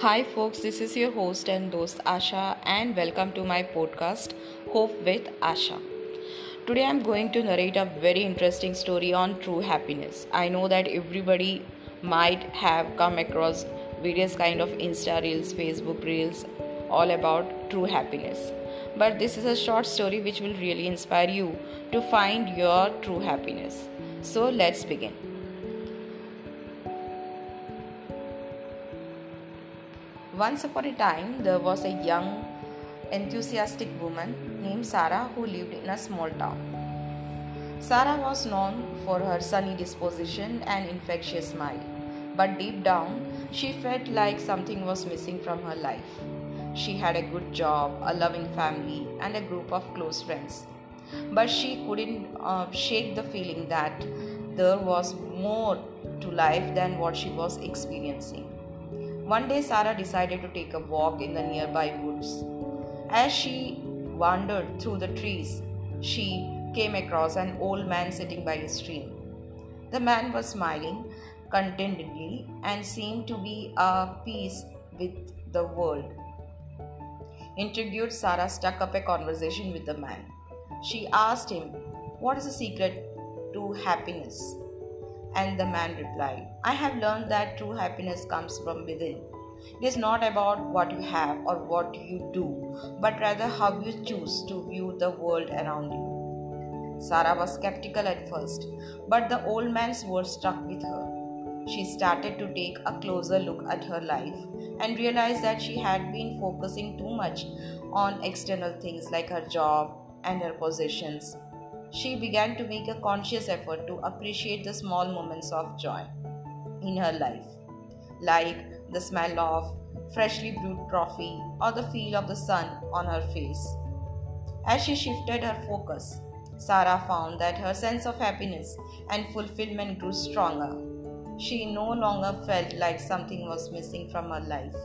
Hi, folks, this is your host and host Asha, and welcome to my podcast Hope with Asha. Today, I'm going to narrate a very interesting story on true happiness. I know that everybody might have come across various kind of Insta reels, Facebook reels, all about true happiness. But this is a short story which will really inspire you to find your true happiness. So, let's begin. Once upon a time, there was a young, enthusiastic woman named Sarah who lived in a small town. Sarah was known for her sunny disposition and infectious smile, but deep down, she felt like something was missing from her life. She had a good job, a loving family, and a group of close friends. But she couldn't uh, shake the feeling that there was more to life than what she was experiencing. One day, Sarah decided to take a walk in the nearby woods. As she wandered through the trees, she came across an old man sitting by a stream. The man was smiling contentedly and seemed to be at peace with the world. Intrigued, Sarah struck up a conversation with the man. She asked him, What is the secret to happiness? And the man replied, I have learned that true happiness comes from within. It is not about what you have or what you do, but rather how you choose to view the world around you. Sarah was skeptical at first, but the old man's words stuck with her. She started to take a closer look at her life and realized that she had been focusing too much on external things like her job and her possessions she began to make a conscious effort to appreciate the small moments of joy in her life, like the smell of freshly brewed coffee or the feel of the sun on her face. As she shifted her focus, Sarah found that her sense of happiness and fulfillment grew stronger. She no longer felt like something was missing from her life.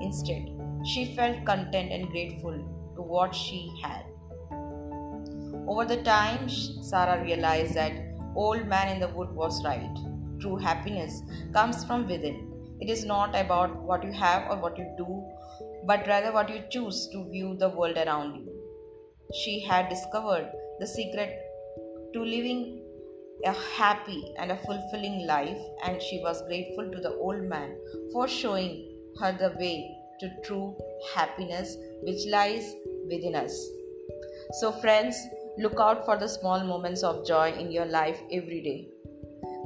Instead, she felt content and grateful to what she had. Over the time, Sarah realized that old man in the wood was right. True happiness comes from within. It is not about what you have or what you do, but rather what you choose to view the world around you. She had discovered the secret to living a happy and a fulfilling life, and she was grateful to the old man for showing her the way to true happiness which lies within us. So, friends, Look out for the small moments of joy in your life every day.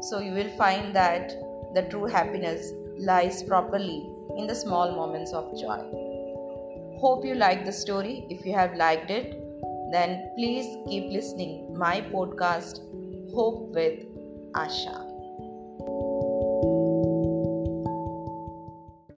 So you will find that the true happiness lies properly in the small moments of joy. Hope you like the story. If you have liked it, then please keep listening my podcast Hope with Asha.